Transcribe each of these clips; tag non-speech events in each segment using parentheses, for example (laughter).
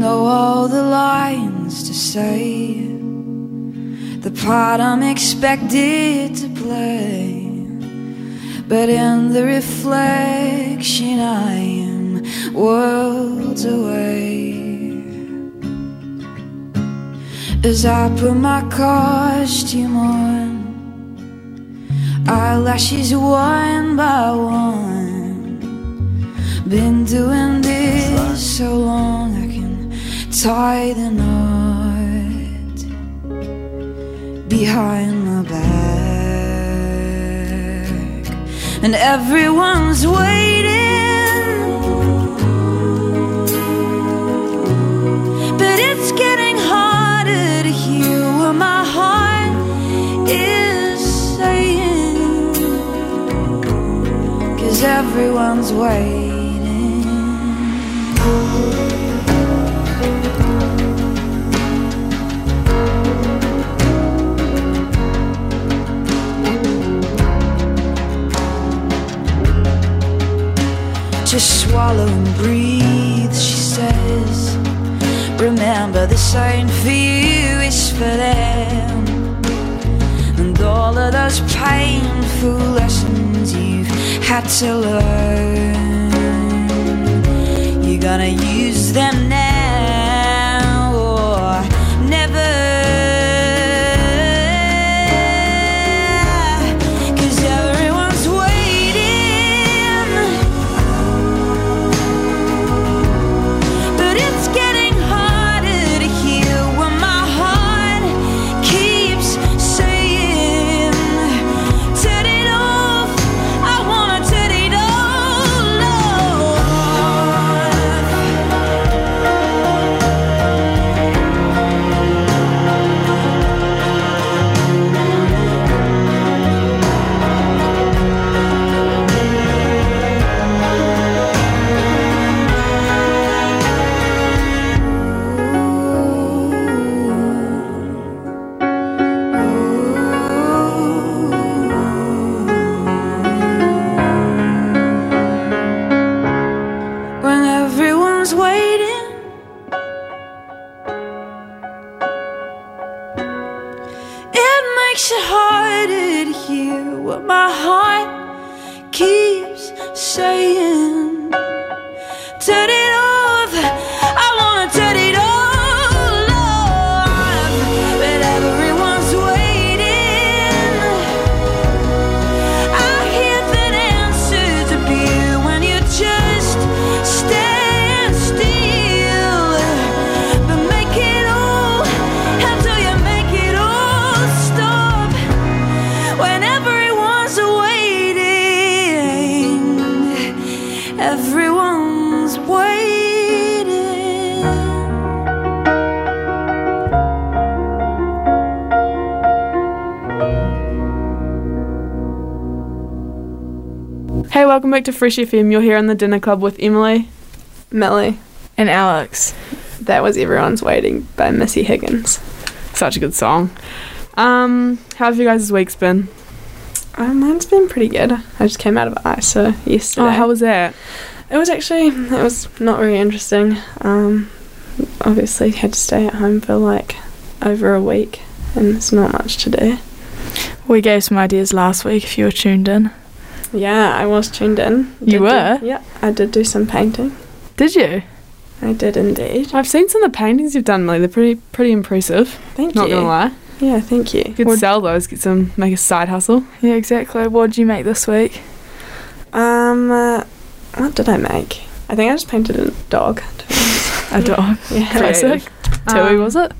Know all the lines to say, the part I'm expected to play. But in the reflection, I am worlds away. As I put my costume on, eyelashes one by one. Been doing this so long tie the knot behind my back, and everyone's waiting. But it's getting harder to hear what my heart is saying. Cause everyone's waiting. Just swallow and breathe, she says. Remember, this ain't for you, it's for them. And all of those painful lessons you've had to learn. You're gonna use them now or never. Back to Fresh FM. You're here in the dinner club with Emily. Millie. And Alex. That was Everyone's Waiting by Missy Higgins. Such a good song. Um, how have you guys' weeks been? Uh, mine's been pretty good. I just came out of ISA yesterday. Oh, how was that? it was actually it was not very interesting. Um, obviously had to stay at home for like over a week, and there's not much to do. We gave some ideas last week if you were tuned in. Yeah, I was tuned in. You Did do- were? yeah, I did do some painting. Did you? I did indeed. I've seen some of the paintings you've done, Millie. They're pretty pretty impressive. Thank Not you. Not gonna lie. Yeah, thank you. Could What- sell those, get some, make a side hustle. Yeah, exactly. What did you make this week? Um, uh, what did I make? I think I just painted a dog. (laughs) to be honest. A dog. Yeah. Classic. Tui, Um, was it?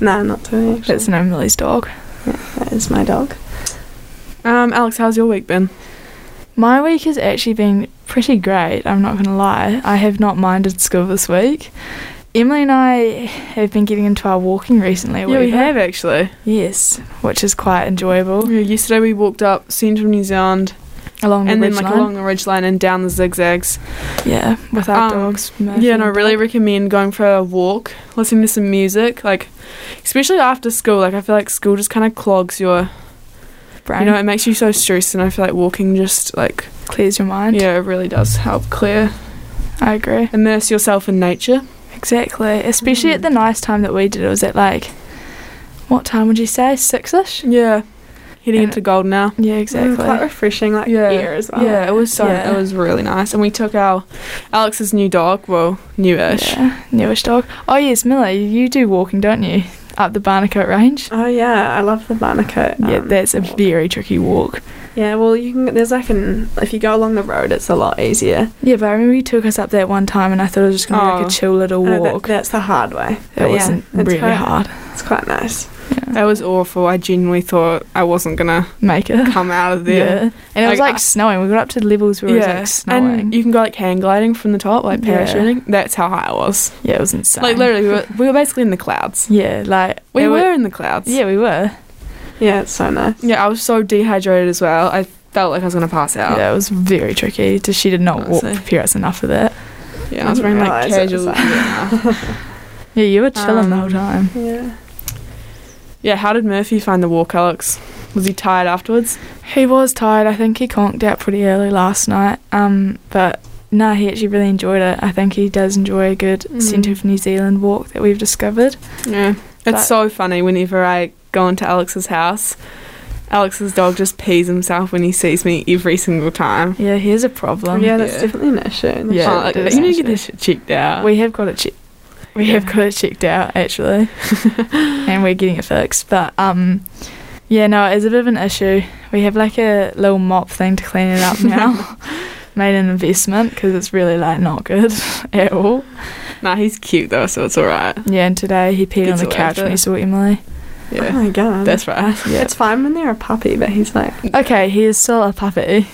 No, not to actually. That's no Millie's dog. that is my dog. Um, Alex, how's your week been? My week has actually been pretty great, I'm not going to lie. I have not minded school this week. Emily and I have been getting into our walking recently. Yeah, we have actually. Yes, which is quite enjoyable. Yeah, yesterday we walked up central New Zealand Along the and then like line. along the ridge line and down the zigzags. Yeah, with our Um, dogs. Murphy yeah, and I really recommend going for a walk, listening to some music, like especially after school. Like I feel like school just kind of clogs your, Brain you know, it makes you so stressed, and I feel like walking just like clears your mind. yeah, it really does help clear, I agree. immerse yourself in nature. Exactly. Especially Mm. at the nice time that we did it was at like what time would you say? Six ish? Yeah, heading And- into golden hour. Yeah, Mm, exactly. quite refreshing, like Yeah. air as well. Yeah, it was so Yeah. it was really nice, and we took our Alex's new dog, well, newish. Yeah, newish dog. Oh yes, Millie, you do walking, don't you? Up the Barnicoat range. Oh yeah, I love the Barnicoat. yeah, um, that's a very tricky walk. Yeah, well, you can. There's like an if you go along the road, it's a lot easier. Yeah, but I remember you took us up that one time, and I thought it was just gonna be like Oh. a chill little Uh, that- walk. that's the hard way. It But yeah, wasn't it's really quite, hard. It's quite nice. Yeah. That was awful. I genuinely thought I wasn't gonna Make it. come out of Yeah, there. and it was Like, like I- snowing. We got up to levels where it was like snowing. and you can go like hang gliding from the top, like Yeah. parachuting. That's how high it was. yeah, it was insane. Like literally, we were, we were basically in the clouds. Yeah, like We it were in the clouds. Yeah, we were. Yeah, it's so nice. Yeah, I was so dehydrated as well. I felt like I was gonna pass out. Yeah, it was very tricky. She did not walk, prepare us enough for that. Yeah, I was I wearing like casual. (laughs) Yeah. Yeah, you were chilling the Um, whole time. Yeah. Yeah. How did Murphy find the walk, Alex? Was he tired afterwards? He was tired. I think he conked out pretty early last night. Um, but no, he actually really enjoyed it. I think he does enjoy a good Mm. centre of New Zealand walk that we've discovered. Yeah. It's But- so funny whenever I go into Alex's house. Alex's dog just pees himself when he sees me every single time. Yeah, here's a problem. yeah, that's yeah. definitely an issue. That's Yeah, Oh, like, a it is you need to get this shit checked out. We have got it checked. We have got it checked out actually, (laughs) and we're getting it fixed. But um, yeah, no, it's a bit of an issue. We have like a little mop thing to clean it up now. (laughs) Made an investment because it's really like not good (laughs) at all. nah, he's cute though, so it's alright. Yeah, and today he peed Gets on the couch when he saw Emily. Oh Yeah, my god. that's right. Yeah. It's fine when they're a puppy, but he's like, Okay, he is still a puppy.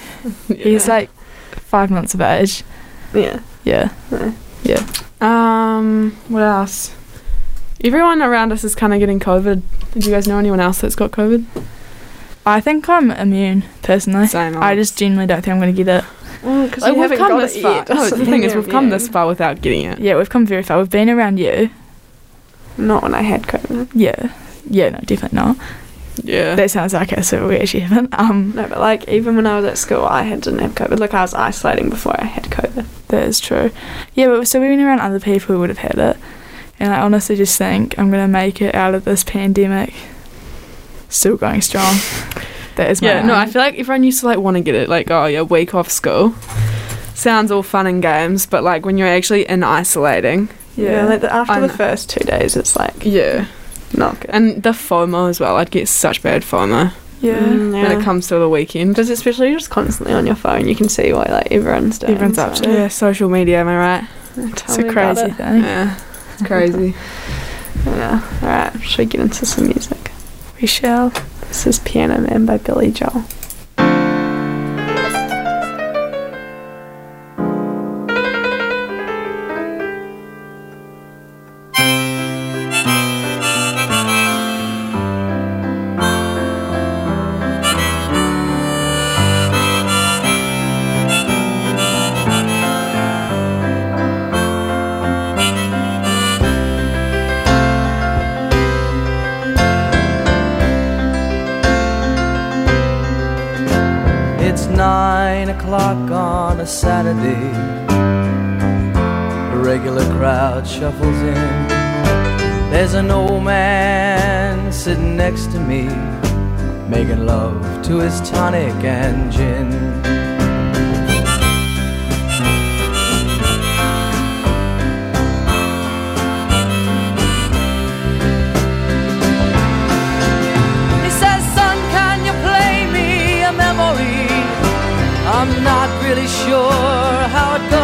He's like five months of age. yeah. Yeah. Um, what else? Everyone around us is kind of getting COVID. Did you guys know anyone else that's got COVID? I think I'm immune personally. Same. I just genuinely don't think I'm going to get it. Well, because like, you we've haven't come got this it far. yet. (laughs) No, the thing is, we've (laughs) come this far without getting it. Yeah, we've come very far. We've been around you. Not when I had COVID. Yeah. Yeah, no, definitely not. Yeah. That sounds like it, so we actually haven't. Um, No, but like even when I was at school, I had didn't have COVID. Like I was isolating before I had COVID. That is true. Yeah, but so we've been around other people who would have had it. And I honestly just think I'm going to make it out of this pandemic still going strong. (laughs) That is my yeah. No, I feel like everyone used to like want to get it. Like, oh yeah, week off school. Sounds all fun and games, but like when you're actually in isolating. Yeah, like the, after I the first two days, it's like Yeah. not good. And the FOMO as well. I'd get such bad FOMO Yeah. Mm, when it comes to the weekend. Because especially you're just constantly on your phone, you can see what like everyone's doing. Everyone's up to. Yeah, social media. Am I right? It's a crazy it. thing. Yeah. It's crazy. Yeah. All right. Should we get into some music? We shall. This is Piano Man by Billy Joel. Me, making love to his tonic and gin. He says, Son, can you play me a memory? I'm not really sure how it goes,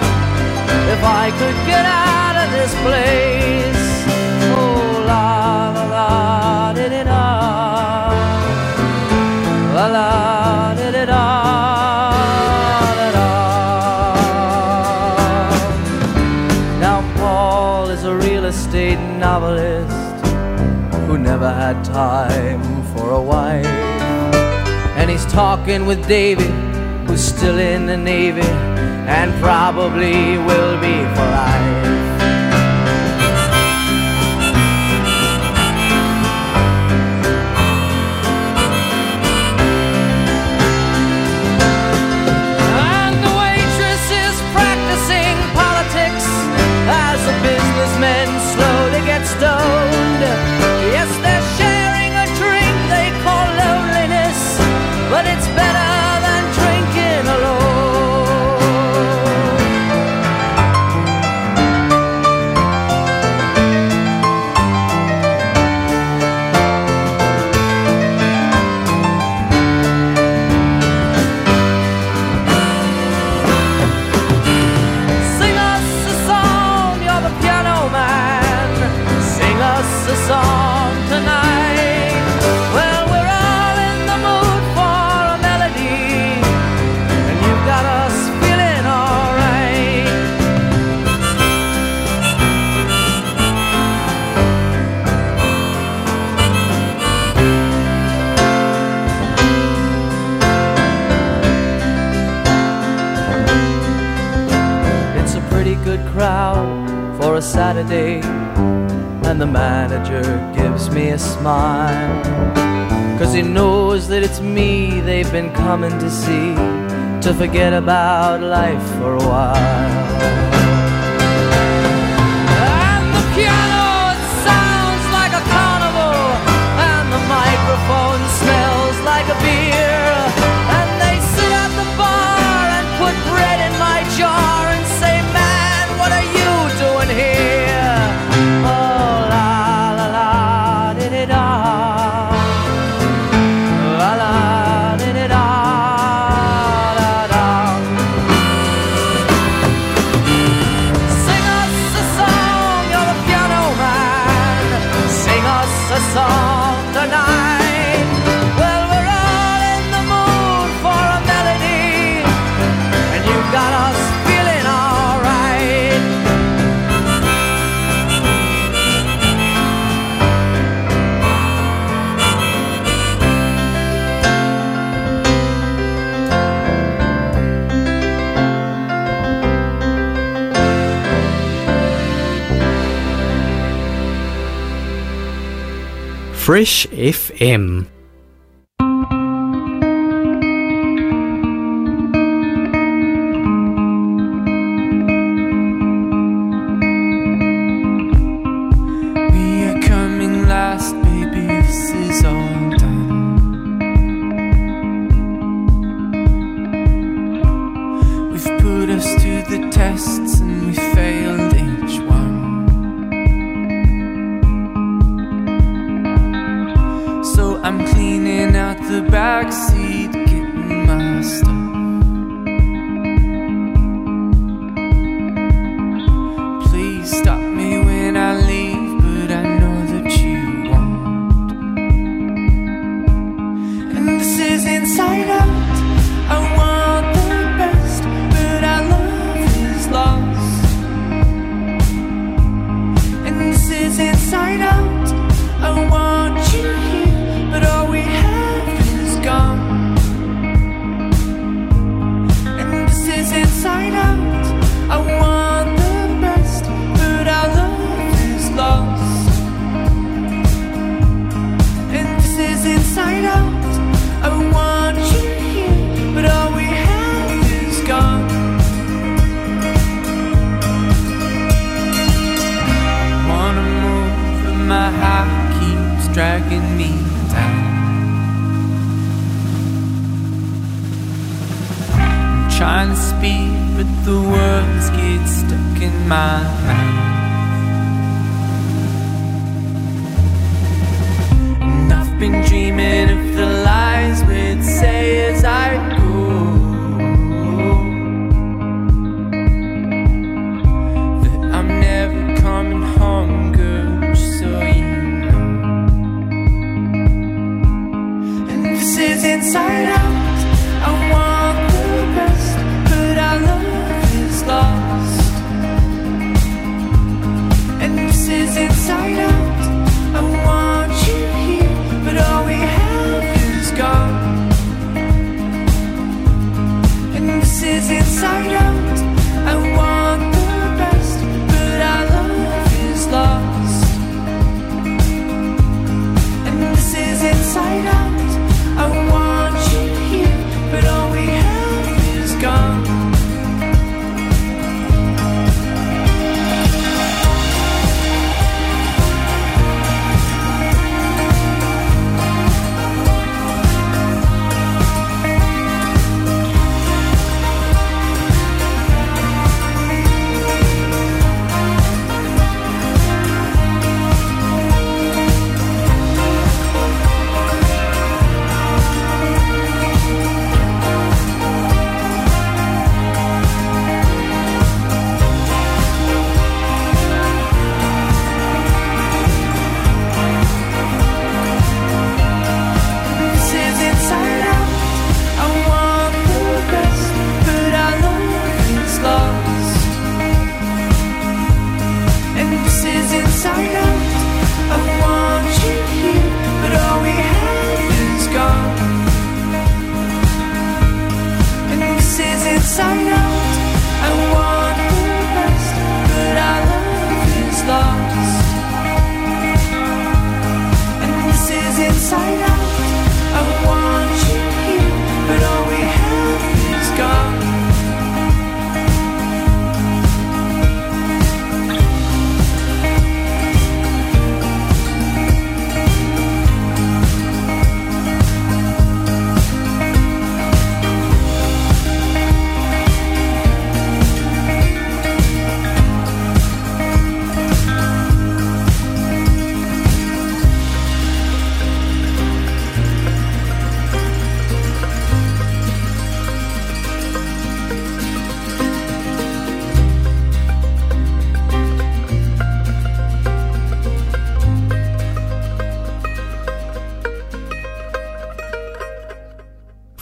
if I could get out of this place. Oh, la la la di di da. La la. Now, Paul is a real estate novelist who never had time for a wife. And he's talking with David, who's still in the Navy and probably will be for life. And the manager gives me a smile. Cause he knows that it's me they've been coming to see to forget about life for a while. And the piano it sounds like a carnival, and the microphone smells like a beer. And they sit at the bar and put bread in my jar Fresh FM.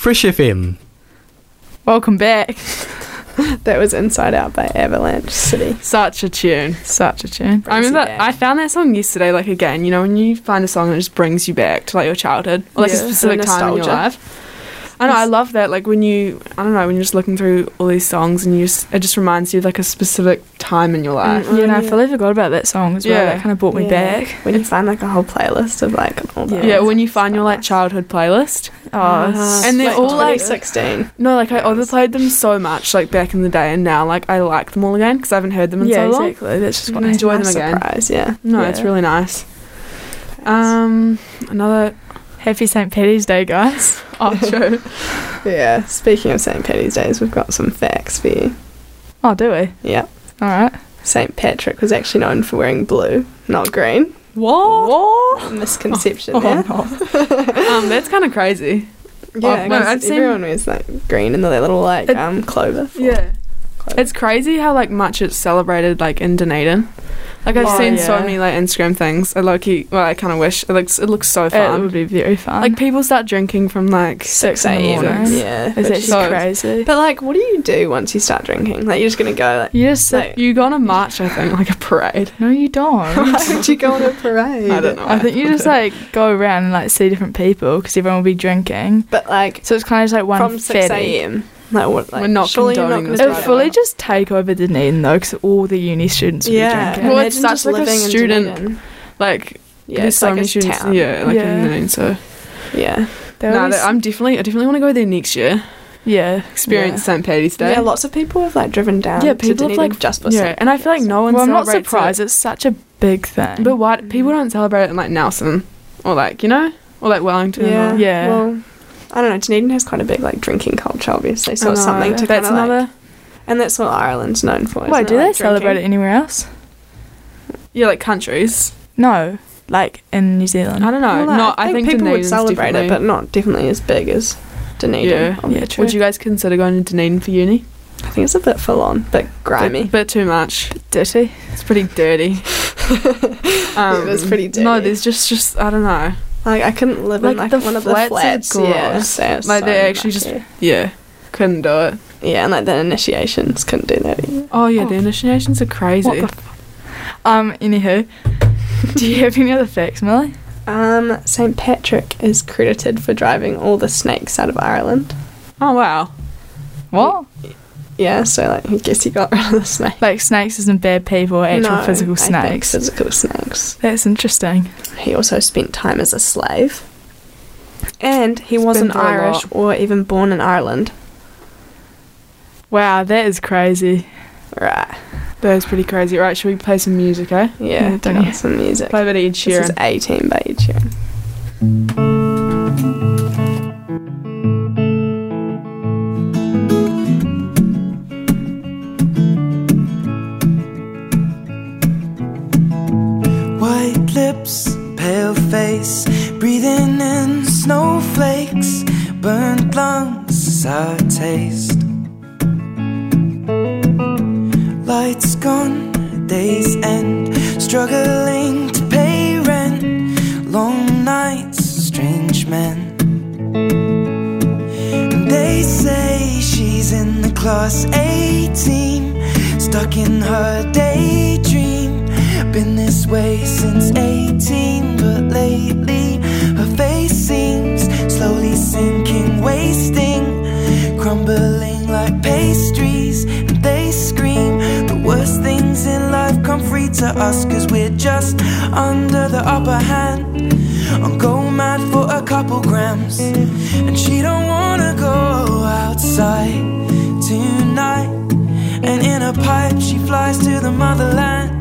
Fresh FM. Welcome back. (laughs) that was Inside Out by Avalanche City. Such a tune. Such a tune. Brings I remember I found that song yesterday, like again, you know, when you find a song that just brings you back to like your childhood or like yeah, a specific time in your life. I know. I love that. Like when you, I don't know, when you're just looking through all these songs and you just, it just reminds you of like a specific time in your life. Mm, yeah, and I yeah. fully forgot about that song as well. Yeah. That kind of brought me Yeah. back. When you find like a whole playlist of like all the Yeah, when you find your like childhood playlist. Oh, Uh, And they're all, like- 16. No, like I overplayed them so much, like back in the day, and now like I like them all again because I haven't heard them in yeah, so long. Yeah, exactly. That's just You what I enjoy them Nice again. Surprise, yeah. No, it's really nice. Um, another. Happy St. Patty's Day, guys. (laughs) Oh, true. Yeah. Speaking of St. Patty's Days, we've got some facts for you. Oh, do we? Yeah. All right. St. Patrick was actually known for wearing blue, not green. what? what? (laughs) Misconception Oh, there. no. (laughs) um, that's kind of crazy. Yeah, Oh, no, I've seen- everyone wears like green and the little like It- um clover. for Yeah. clover. It's crazy how like much it's celebrated like in Dunedin. Like I've Oh, seen so many like Instagram things. I low key, well, I kind of wish it looks it looks so fun. It would be very fun. like people start drinking from like six in the a.m. morning. Yeah, is which that is- so so- crazy? But like, what do you do once you start drinking? Like, you're just gonna go like. you just sit. Like, you go on a march, I think, like a parade. no, you don't. (laughs) why would you go on a parade? I don't know. I think you just like go around and like see different people because everyone will be drinking. But like So it's kind of just like one from six a.m. Like what? Like, We're not surely not this, It do would by that. the fully just take over Dunedin though, because all the uni students will Yeah, be drinking. Well, it's Imagine such, like, a student- Like Yeah, there's it's so like many a students. town. Yeah, like Yeah. in Dunedin. So Yeah, no, that- I'm definitely I definitely want to go there next year. yeah, Experience St. Patty's Day. yeah. Lots of people have like driven down. Yeah, to people have, like- just for yeah, and I feel like no one. Well, I'm not surprised. It. It's such a big thing. But why people don't celebrate it in like Nelson or like you know or like Wellington? Yeah, or, Yeah. Well, I don't know. Dunedin has quite a big like drinking culture, obviously. So I it's something to that's kind of another. like, and that's what Ireland's known for. Why do it? they Like, celebrate it anywhere else? Yeah, like countries. No, like in New Zealand. I don't know. Well, no, I think, people would Dunedin's celebrate it, definitely- but not definitely as big as Dunedin. Yeah. obviously. Yeah, true. Would you guys consider going to Dunedin for uni? I think it's a bit full on, bit grimy. Bit, bit too much. Dirty. It's pretty dirty. um, (laughs) it is pretty dirty. No, there's just just I don't know. Like I couldn't live in Like, like the one of the flats flats. Yeah, Like, so they actually just- mucky. Yeah, couldn't do it. yeah, and like the initiations couldn't do that either. Oh yeah, Oh. the initiations are crazy. Um. Anywho, (laughs) do you have any other facts, Millie? Um, St Patrick is credited for driving all the snakes out of Ireland. oh wow. What? Yeah, so like I guess he got (laughs) rid of the snake. Like snakes isn't bad people, actual No, physical I think snakes. Physical snakes. That's interesting. He also spent time as a slave. And he He's wasn't been through a Irish or even born in Ireland. Wow, that is crazy. Right. That is pretty crazy. Right, should we play some music, eh? Yeah, Yeah, on some music. Play a bit of Ed This is 18 by Ed Sheeran. Lips, pale face, breathing in snowflakes, burnt lungs, sour taste. Lights gone, days end, struggling to pay rent, long nights, strange men. And they say she's in the class A team, stuck in her daydream. Been this way since 18, but lately her face seems slowly sinking, wasting, crumbling like pastries. And they scream the worst things in life come free to us, cause we're just under the upper hand. I'm go mad for a couple grams, and she don't wanna go outside tonight. And in a pipe, she flies to the motherland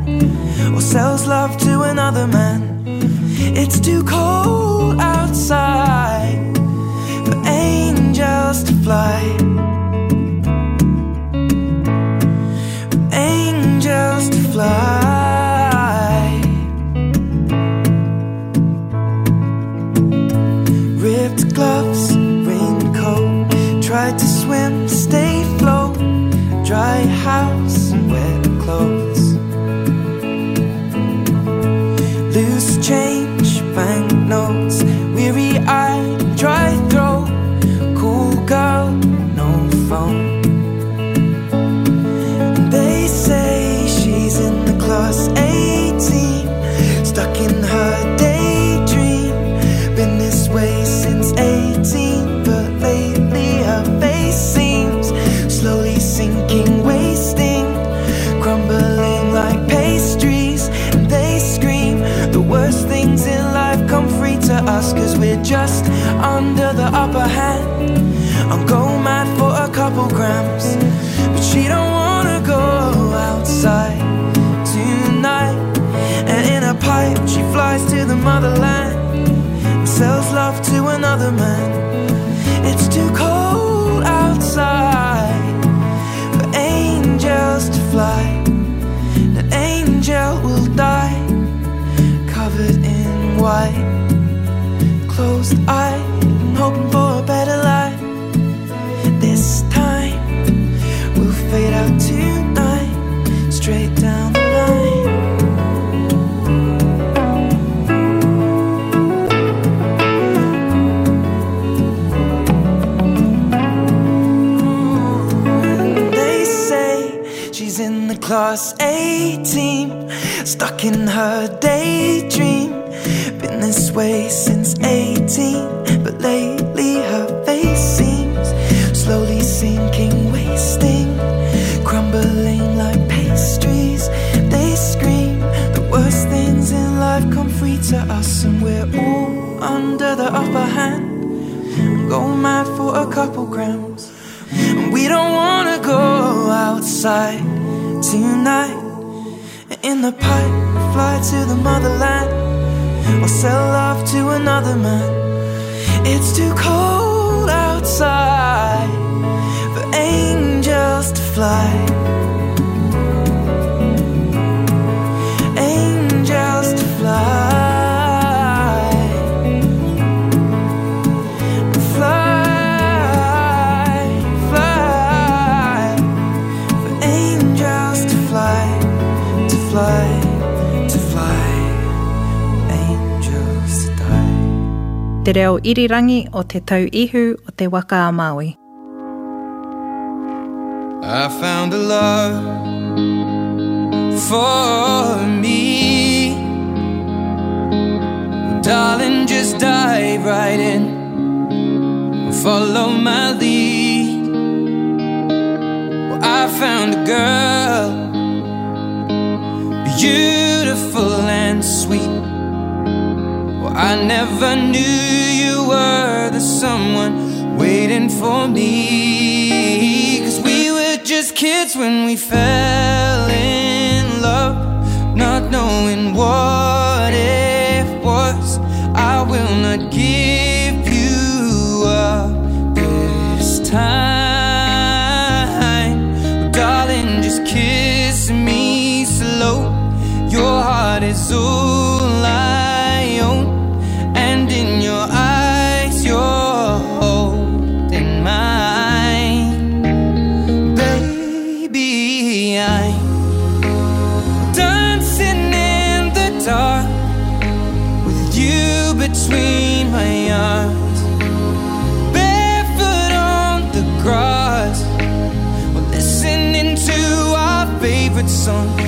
sells love to another man. It's too cold outside for angels to fly. Couple grams, but she don't wanna go outside tonight. And in a pipe, she flies to the motherland and sells love to another man. Stuck in her daydream. Been this way since 18, but lately her face seems slowly sinking, wasting, crumbling like pastries. They scream the worst things in life come free to us, and we're all under the upper hand. Go mad for a couple grams. And We don't wanna go outside. In the pipe, fly to the motherland or sell love to another man. It's too cold outside for angels to fly. Angels to. Fly, fly, to fly, angels die. Te reo irirangi o te tau ihu o te waka a Maui. I found a love for me. Well, darling, just dive right in. Follow my lead. Well, I found a girl, beautiful and sweet. Well, I never knew you were the someone waiting for me. Cause we were just kids when we fell in love, not knowing what it was. I will not give is all and in your eyes, you're holding mine. Baby, I'm dancing in the dark with you between my arms, barefoot on the grass, listening to our favorite song.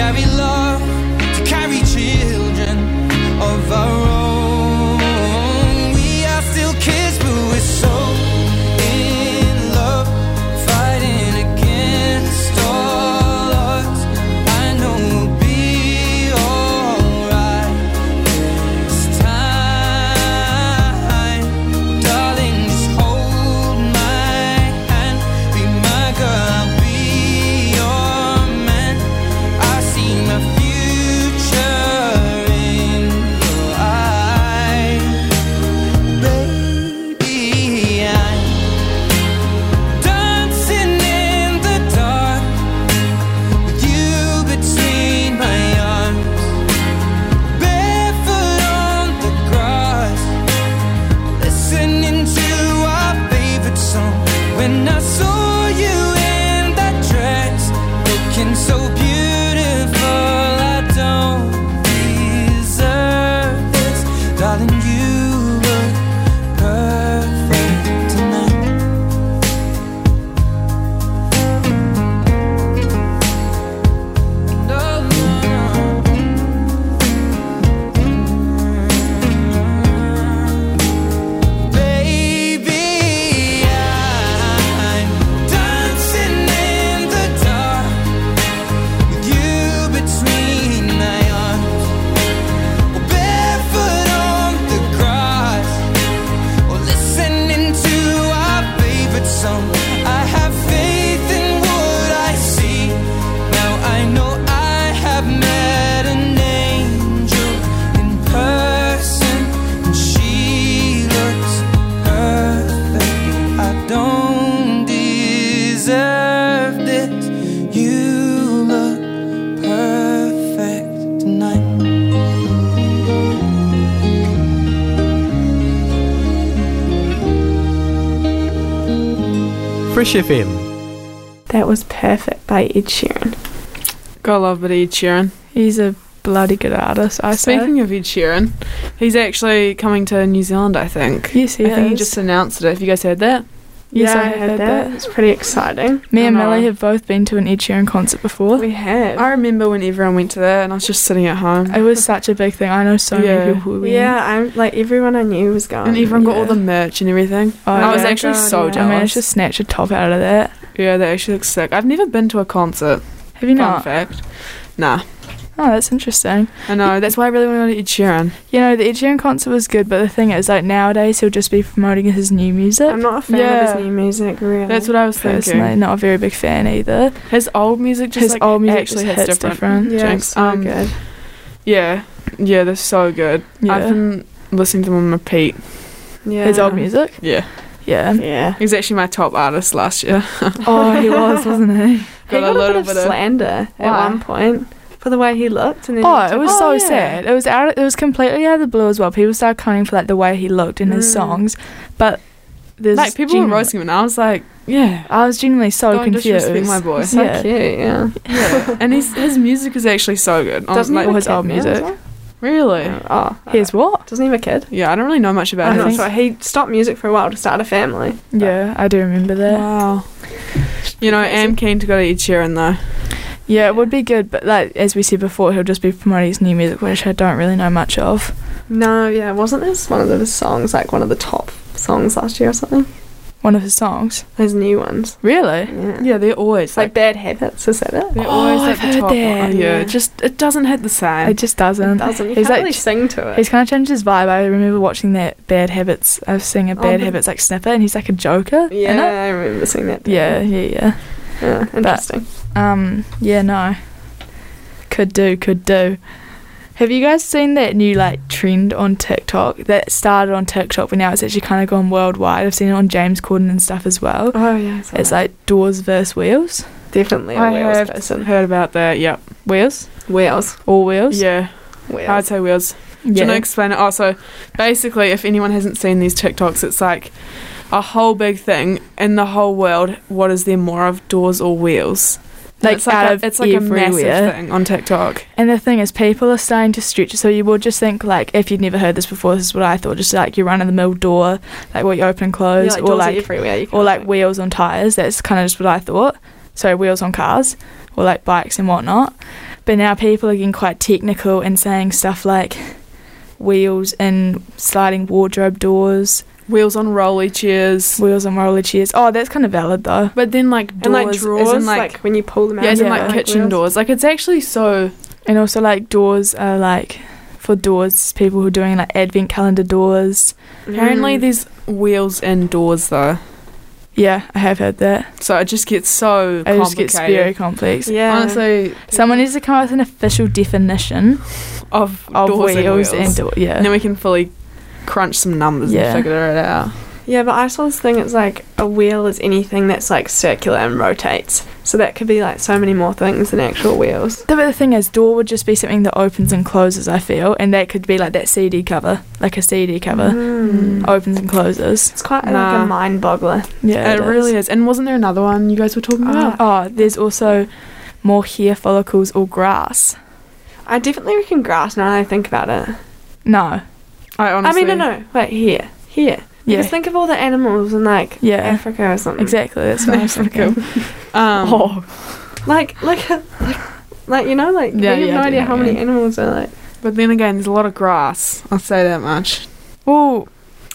carry love, Fresh FM. That was perfect by Ed Sheeran. Gotta love it, Ed Sheeran. He's a bloody good artist. I say. Speaking of Ed Sheeran, he's actually coming to New Zealand, I think. Yes, he I think he just announced it. Have you guys heard that? Yes, yeah, I I heard heard that. that. It's pretty exciting. Me and. Millie have both been to an Ed Sheeran concert before. We have. I remember when everyone went to that and I was just sitting at home. It was (laughs) such a big thing. I know so Yeah. many people who went. yeah, I'm like everyone I knew was going. And everyone got all the merch and everything. Oh, and I was actually God, so yeah. I managed to snatch a top out of that. yeah, they actually look sick. I've never been to a concert. Have you Fun not? fact. Nah. Oh, that's interesting. I know. That's why I really want to Ed Sheeran. You know, the Ed Sheeran concert was good, but the thing is, like nowadays, he'll just be promoting his new music. I'm not a fan Yeah. of his new music, really. That's what I was personally thinking. not a very big fan either. His old music just His like, old music actually hits, hits different. different. Yeah, it's so Um, good. Yeah. Yeah, they're so good. Yeah. I've been listening to them on repeat. Yeah. His old music. Yeah. Yeah. Yeah. He was actually my top artist last year. Oh, he was, wasn't he? (laughs) He Got got a a, little bit of slander at one point for the way he looked, and Oh, it was Oh, so yeah. sad. It was out. It was completely out of the blue as well. People started coming for like the way he looked in his Mm. songs, but there's like people were roasting him and I was like, yeah. I was genuinely so Don't confused. my boy. (laughs) so yeah. cute. Yeah. Yeah. and his his music is actually so good. Doesn't like, his old music. well? really? Oh, Here's what? Doesn't he have a kid? Yeah, I don't really know much about him. think- He stopped music for a while to start a family. Yeah, I do remember that. Wow. You know, I am keen to go to Ed Sheeran though. Yeah, it would be good, but like as we said before, he'll just be promoting his new music, which I don't really know much of. No, yeah, wasn't this one of his songs like one of the top songs last year or something? One of his songs. His new ones. Really? Yeah. Yeah, they're always like like Bad Habits, is that it? they're Oh, always I've heard that. Yeah, Yeah. just it doesn't hit the same. It just doesn't. It doesn't. You He's can't like really sing to it. He's kind of changed his vibe. I remember watching that Bad Habits. I was seeing a Oh, Bad the- Habits like snippet, and he's like a Joker. yeah. I remember seeing that. Yeah, yeah, yeah. Yeah, interesting. Um, yeah, no. Could do, could do. Have you guys seen that new like trend on TikTok that started on TikTok, but now it's actually kind of gone worldwide? I've seen it on James Corden and stuff as well. Oh yeah, It's that. like doors versus wheels. definitely a I Wales have person. heard about that. Yep. Wheels? Wheels. All wheels? Yeah, Wales. I'd say wheels. Do you Yeah. want to explain it? Also, basically, if anyone hasn't seen these TikToks, it's like a whole big thing in the whole world. What is there more of, doors or wheels? Like it's like, a, it's like a massive thing on TikTok. And the thing is, people are starting to stretch. So you would just think, like, if you'd never heard this before, this is what I thought. Just like your run of the mill door, like what you open and close, Yeah, like or like everywhere. Or like wheels on tires. That's kind of just what I thought. So wheels on cars, or like bikes and whatnot. But now people are getting quite technical and saying stuff like wheels and sliding wardrobe doors, Wheels on rolly chairs. wheels on roller chairs. Oh, that's kind of valid though. But then like doors, and like as drawers, in, like, like, when you pull them out. yeah, as in Yeah. like like kitchen wheels. doors. Like it's actually so. And also like doors are like for doors, people who are doing like advent calendar doors. Apparently, Mm. there's wheels and doors though, Yeah, I have heard that. so it just gets so It just gets very complex. Yeah. Honestly, Someone needs to come up with an official definition of, of doors wheels and, and, wheels. door. Yeah. And then we can fully crunch some numbers Yeah. and figure it out. Yeah, but I saw this thing. It's like a wheel is anything that's like circular and rotates. So that could be like so many more things than actual wheels. The, but the thing is, door would just be something that opens and closes. I feel, and that could be like that CD cover, like a CD cover, Mm. opens and closes. It's quite like a mind boggler. Yeah, it really is. And wasn't there another one you guys were talking about? Oh, there's also more hair follicles or grass? I definitely reckon grass now that I think about it. No. I honestly. I mean, no, no. Wait, here. Here. Yeah. Because think of all the animals in like Yeah. Africa or something. Exactly. That's what I was Africa. thinking. (laughs) Um, Oh, Like, like, like, like you know, like Yeah, we have yeah, no idea know, how many yeah. animals are like. But then again, there's a lot of grass. I'll say that much. well,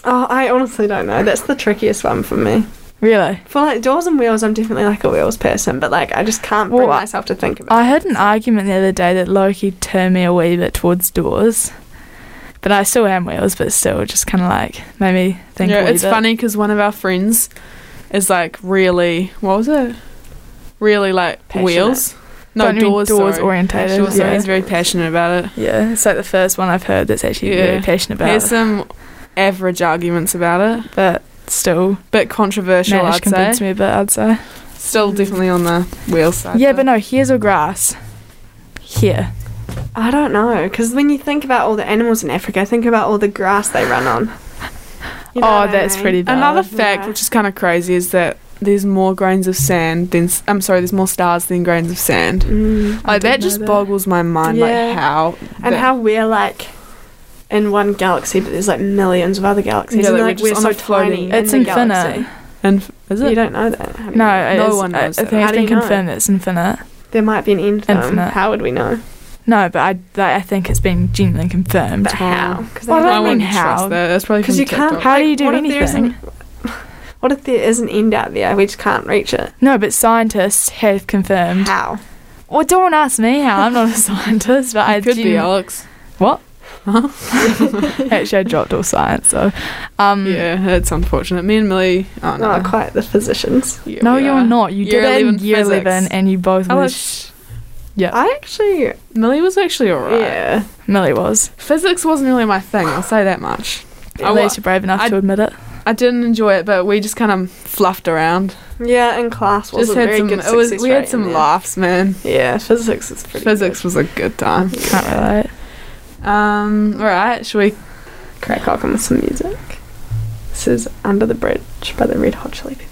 Oh, I honestly don't know. That's the trickiest one for me. really. For like doors and wheels, I'm definitely like a wheels person, but like I just can't bring Well, myself to think about. I had an argument the other day that Loki turned me a wee bit towards doors. But I still am wheels, but still, just kind of like made me think. yeah, a it's bit. funny because one of our friends is like really. What was it? Really like Passionate. wheels. No, Don't doors. doors orientated, sorry, yeah. He's very passionate about it. Yeah, it's like the first one I've heard that's actually Yeah. very passionate about it. some average arguments about it. But still, Bit controversial, I'd convince say. me a bit, I'd say. Still definitely on the wheel side. Yeah, though. but no, here's or grass. Here. I don't know because when you think about all the animals in Africa, think about all the grass they run on. You know oh, what I that's mean? pretty bad. Another fact, Yeah. which is kind of crazy, is that there's more grains of sand than I'm sorry, there's more stars than grains of sand. Mm. Like that just that. boggles my mind. Yeah. Like how And how we're like in one galaxy, but there's like millions of other galaxies. Yeah, and like we're we're so tiny. It's in infinite. Galaxy. and is it? You don't know that. No, No is- one I, I knows that. think How it's been confirmed it's infinite. there might be an end. Infinite. How would we know? No, but I, like, I think it's been genuinely confirmed. But how? Because Well, I I mean how. trust that. That's probably Because you can't. How do you do what anything? isn't- (laughs) What if there is an end out there? We just can't reach it. No, but scientists have confirmed. How? Well, don't ask me how. I'm not a (laughs) scientist, but I could be Alex. What? Huh? (laughs) Actually, I dropped all science, so. Um, Yeah, that's unfortunate. Me and Millie. Oh no, Not quite the physicians. Yeah, No, you're are. not. You Year did it in 11 year physics. 11, and you both was. Alex, Yeah, I actually, Millie was actually alright. yeah. Millie was. Physics wasn't really my thing. I'll say that much. At wa- least you're brave enough I- to admit it. I didn't enjoy it, but we just kind of fluffed around. Yeah, in class wasn't had very some. good. It was. We had some laughs, man. Yeah, physics is pretty. Physics was a good time. Can't relate. Um. All right. Should we? Crack on with some music. This is "Under the Bridge" by the Red Hot Chili Peppers.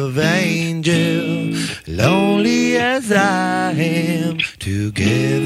Of angel. Lonely as I am, together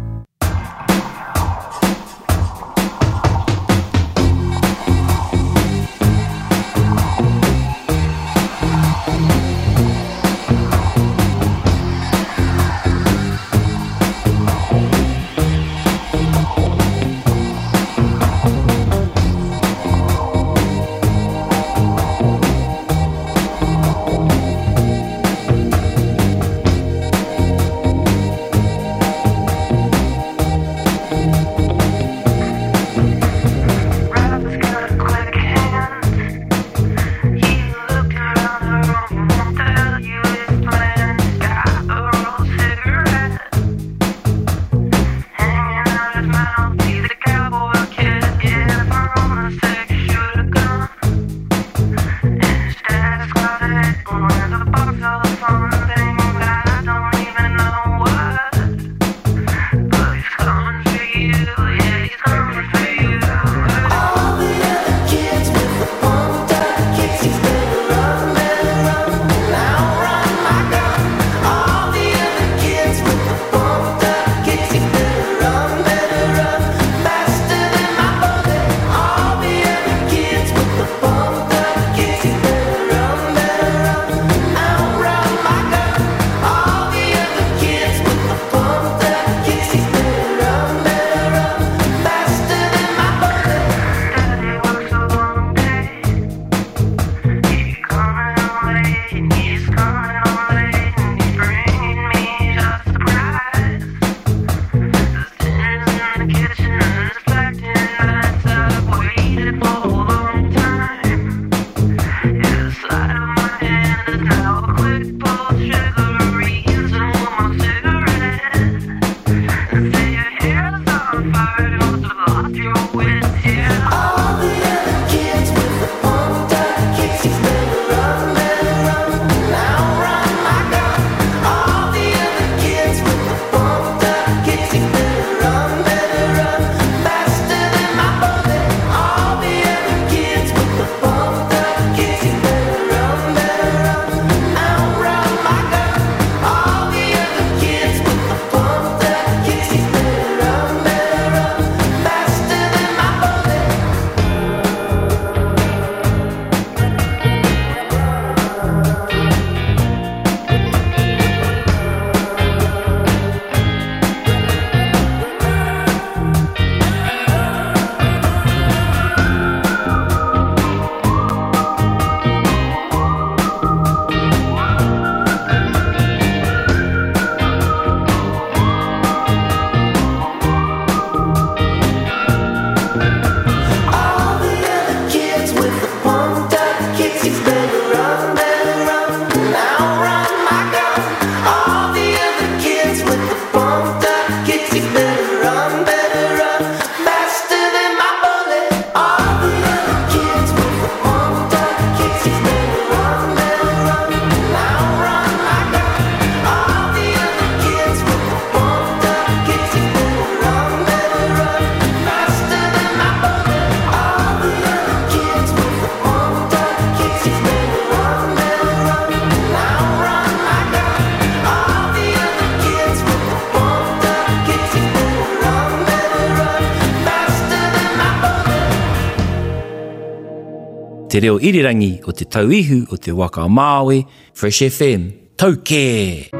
Te reo irirangi o te tauihu o te waka o Māui, Fresh FM, tau kē!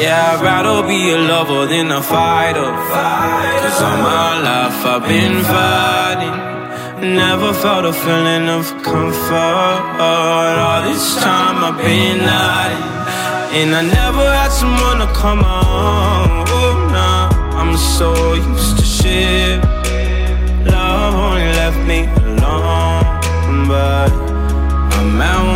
Yeah, I'd rather be a lover than a fighter. Cause all my life I've been fighting. I never felt a feeling of comfort. All this time I've been hiding. And I never had someone to come on. Oh, nah, I'm so used to shit. Love only left me alone. But I'm at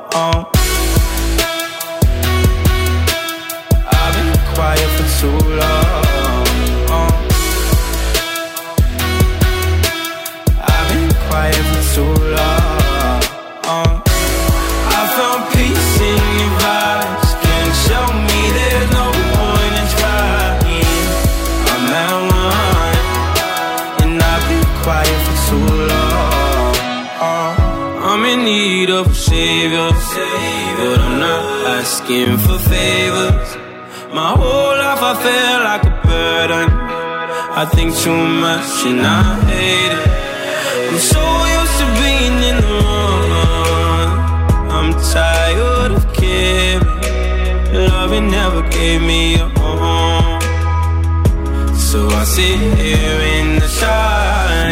My whole life I feel like a burden. I think too much and I hate it. I'm so used to being in the wrong. I'm tired of caring. Loving never gave me a home. So I sit here in the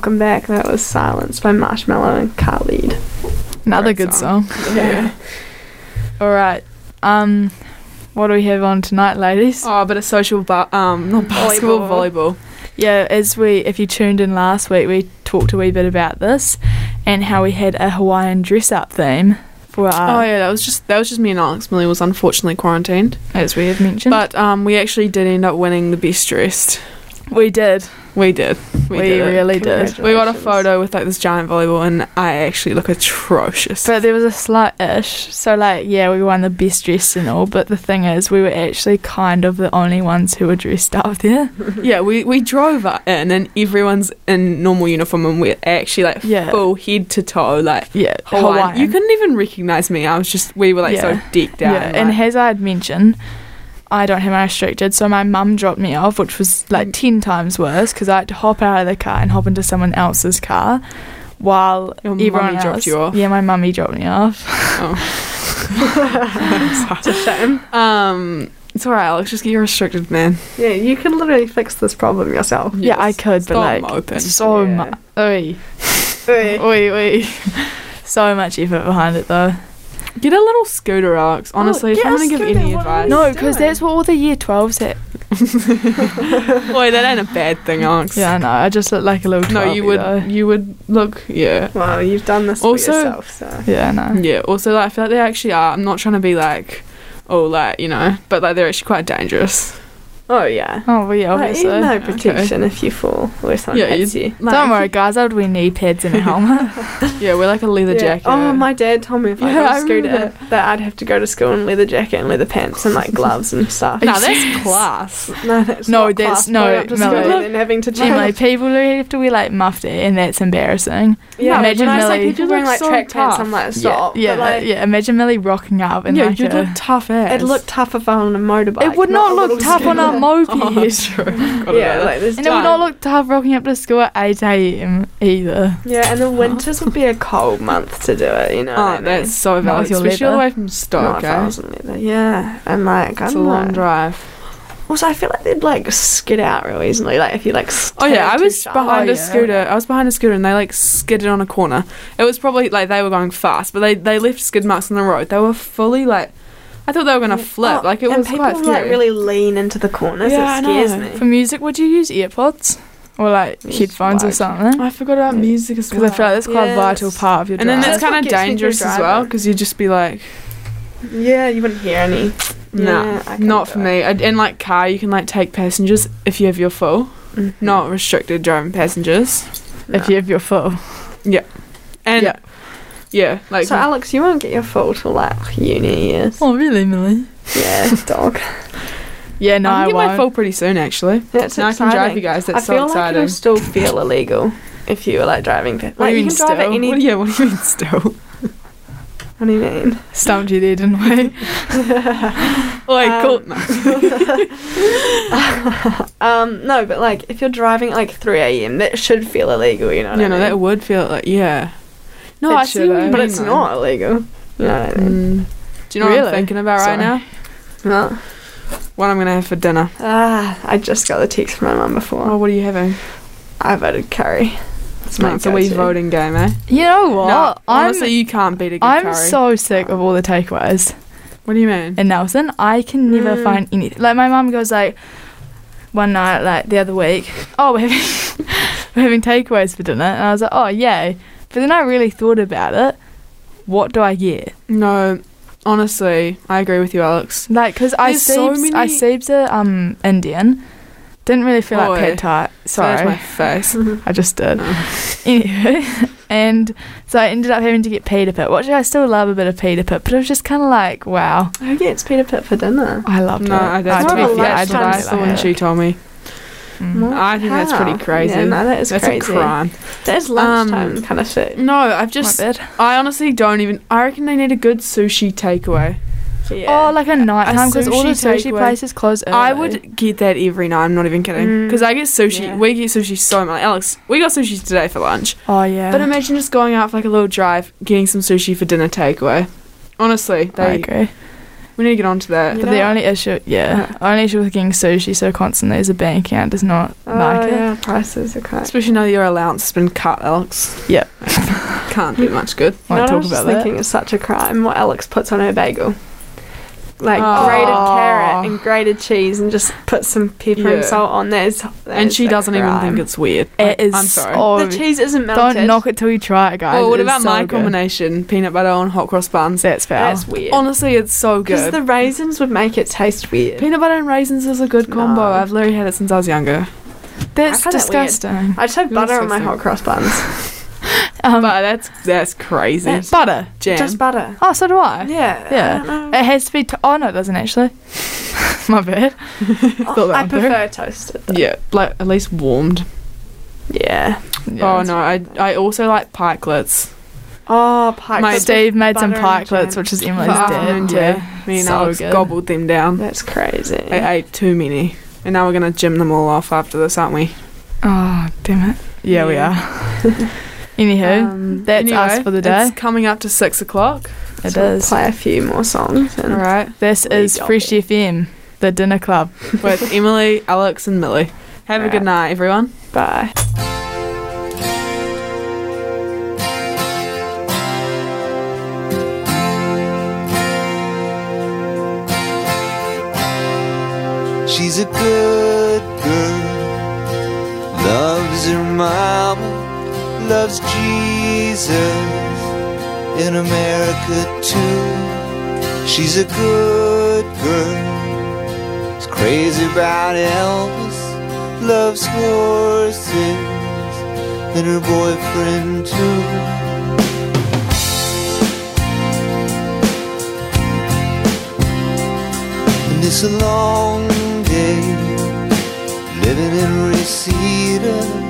Welcome back. That was Silence by Marshmello and Khalid. Another Great good song. (laughs) Yeah. (laughs) All right. Um, what do we have on tonight, ladies? Oh, but a social, ba- um, not basketball, volleyball. Yeah, as we, if you tuned in last week, we talked a wee bit about this and how we had a Hawaiian dress-up theme for our, oh yeah, that was just that was just me and Alex. Millie was unfortunately quarantined, as we have mentioned. but um, we actually did end up winning the best dressed. we did. We did. We, did it. really did. We got a photo with like this giant volleyball, and I actually look atrocious. But there was a slight ish. So, like, yeah, we won the best dress and all. But the thing is, we were actually kind of the only ones who were dressed up there. (laughs) yeah, we, we drove up in, and everyone's in normal uniform, and we're actually like Yeah. full head to toe, like Yeah, Hawaiian. Hawaiian. You couldn't even recognize me. I was just we were like so decked out. Yeah, and, and as I had mentioned, I don't have my restricted, so my mum dropped me off, which was like ten times worse because I had to hop out of the car and hop into someone else's car, while Your everyone mummy else. dropped you off? Yeah, my mummy dropped me off. (laughs) It's a shame. um, it's alright, Alex. Just get your restricted, man. Yeah, you can literally fix this problem yourself. yeah, I Yes. could, but Stop like moping. so Yeah. much. Oi, oi, oi. (laughs) so much effort behind it though. Get a little scooter, Alex. Oh, honestly, if I'm a gonna give any advice, No, because that's what all the year 12s had. (laughs) Boy, that ain't a bad thing, Alex. Yeah, I know. I just look like a little. No, you would. Though. You would look. Yeah. Well, you've done this Also- for yourself, so. Yeah, I know. Yeah. Also, like, I feel like they actually are. I'm not trying to be like, oh, like you know, but like they're actually quite dangerous. Oh, yeah. Oh, well, yeah, Like, obviously. even no protection if you fall or someone Yeah, hits you-. Like, Don't worry, guys. I would wear knee pads and a (laughs) helmet. (laughs) Yeah, we're like a leather Yeah. jacket. Oh, my dad told me if I Yeah, got a scooter that I'd have to go to school in leather jacket and leather pants and like gloves and (laughs) stuff. no, that's class. No, that's No, not that's- class no, going up to Melanie. and having to Emily, change. people who have to wear like mufti, and that's embarrassing. Yeah, Imagine I say people wearing like so track pants, tough. I'm like, stop. Yeah, But, like, yeah. Imagine Millie rocking up and yeah, like you'd look tough ass. It'd look tough if I on a motorbike. It would not look tough on a. moped. (laughs) Oh, that's true. Yeah, like this. And it would not look tough rocking up to school at 8 a.m. either. Yeah, and the winters would be a (laughs) cold month to do it. You know. what I Oh, mean? that's so valid, especially all the way from Stoke. Eh? was in leather. Yeah, and like I It's a long know. drive. Also, I feel like they'd like skid out real easily. Like if you like. Oh yeah, I was sharp. behind Oh, a yeah. scooter. I was behind a scooter, and they like skidded on a corner. It was probably like they were going fast, but they they left skid marks on the road. They were fully like, I thought they were gonna flip. Oh, like it and was people quite like really lean into the corners. Yeah, I it scares know. For music, would you use earpods or like Use headphones or something? I forgot about music as well. Because I feel like that's quite a vital part of your and then drive. that's That's kind of gets me through dangerous as well because you'd just be like, Yeah, you wouldn't hear any. nah, Yeah, couldn't for it. me. And in like car, you can like take passengers if you have your full, Mhm. not restricted driving passengers. if you have your full. Yeah. And Yeah. Yeah, like So Alex, you won't get your full till like uni years. Oh, really, Millie? Yeah, (laughs) dog. Yeah, no, I I, can get my won't. full pretty soon actually. That's now I exciting. can drive you guys. That's I so feel like exciting. it'll still feel illegal if you were like driving. pa- What Like do you you mean can still? any. What do you, what do you mean still? What do you mean? Stumped you there, didn't we? (laughs) like, Um, cool. No. (laughs) Um, no, but like if you're driving at like 3 a.m., that should feel illegal. You know what Yeah, I no, mean? that would feel like yeah. No, It I see what you but mean, it's though. not illegal. You know I mean? Mm. Do you know what Really? I'm thinking about right now? No. What I'm gonna have for dinner. Ah, I just got the text from my mum before. Oh, what are you having? I voted curry. It's my It's a wee voting game, eh? You know what? No, I'm honestly, you can't beat a good I'm curry. so sick of all the takeaways What do you mean? in Nelson. I can never Mm. find anything. Like my mum goes like one night, like the other week. Oh, we're having (laughs) we're having takeaways for dinner, and I was like, oh yay. But then I really thought about it. What do I get? No, honestly, I agree with you, Alex. Like, cause I There's so Siebes, I many- Siebes are um Indian. Didn't really feel like Oi. pad thai. Sorry, Sorry, my face. (laughs) I just did. Anyway, and so I ended up having to get pita pit, which I still love a bit of pita pit, but it was just kind of like, wow, Who gets Pita Pit for dinner? I loved No, it. I Uh, that's to be fair, I lunchtime did that's the like one she told me. Mm. I think that's pretty crazy. Yeah, no, that is That's crazy. a crime. That's Um, lunchtime kind of food. No, I've My just. I honestly don't even. I reckon they need a good sushi takeaway. Yeah. Oh, like a nighttime because all the sushi places close early. I would get that every night. I'm not even kidding. Mm, Because I get sushi. yeah. We get sushi so much. Alex, we got sushi today for lunch. Oh yeah. But imagine just going out for like a little drive, getting some sushi for dinner takeaway. Honestly, I they, agree. We need to get onto that. You But know the only issue, yeah, only issue with getting sushi so constantly is a bank account does not oh, like it. yeah, prices are quite. Especially now that your allowance has been cut, Alex. Yep. Can't do much good. You Won't know what I talk was just about that. thinking it's such a crime what Alex puts on her bagel. Like Oh. grated carrot and grated cheese and just put some pepper Yeah. and salt on there. And she doesn't even think it's weird. It is I'm sorry. so- the cheese isn't melted. Don't knock it till you try it, guys. Oh, what It about so my good. combination? Peanut butter and hot cross buns. That's foul. That's weird. Honestly, it's so good. Because the raisins would make it taste weird. Peanut butter and raisins is a good combo. No. I've literally had it since I was younger. That's find that disgusting. I just have You're butter on my hot cross buns. (laughs) Um, but that's that's crazy. That's- butter. Jam. Just butter. Oh, so do I. Yeah. Yeah. I. It has to be. To- oh no, it doesn't actually. (laughs) My bad. (laughs) Thought that I one through. prefer toasted. Though. yeah, like at least warmed. Yeah. Yeah. oh no, I I also like pikelets. Oh, pie. My Steve made some pikelets, which is Emily's afternoon dad. tea. Me and So Alex good. gobbled them down. That's crazy. I ate too many, and now we're gonna gym them all off after this, aren't we? Oh damn it! Yeah, we are. (laughs) Anywho, Um, that's us for the day. It's coming up to six o'clock. It so we'll. Play a few more songs. And All right, This is Fresh Dobby. FM, the dinner club. (laughs) with Emily, Alex, and Millie. Have a good Alright. night, everyone. Bye. She's a good girl, loves her mama, loves Jesus in America too. She's a good girl, is crazy about Elvis, loves horses and her boyfriend too. And it's a long day living in Reseda.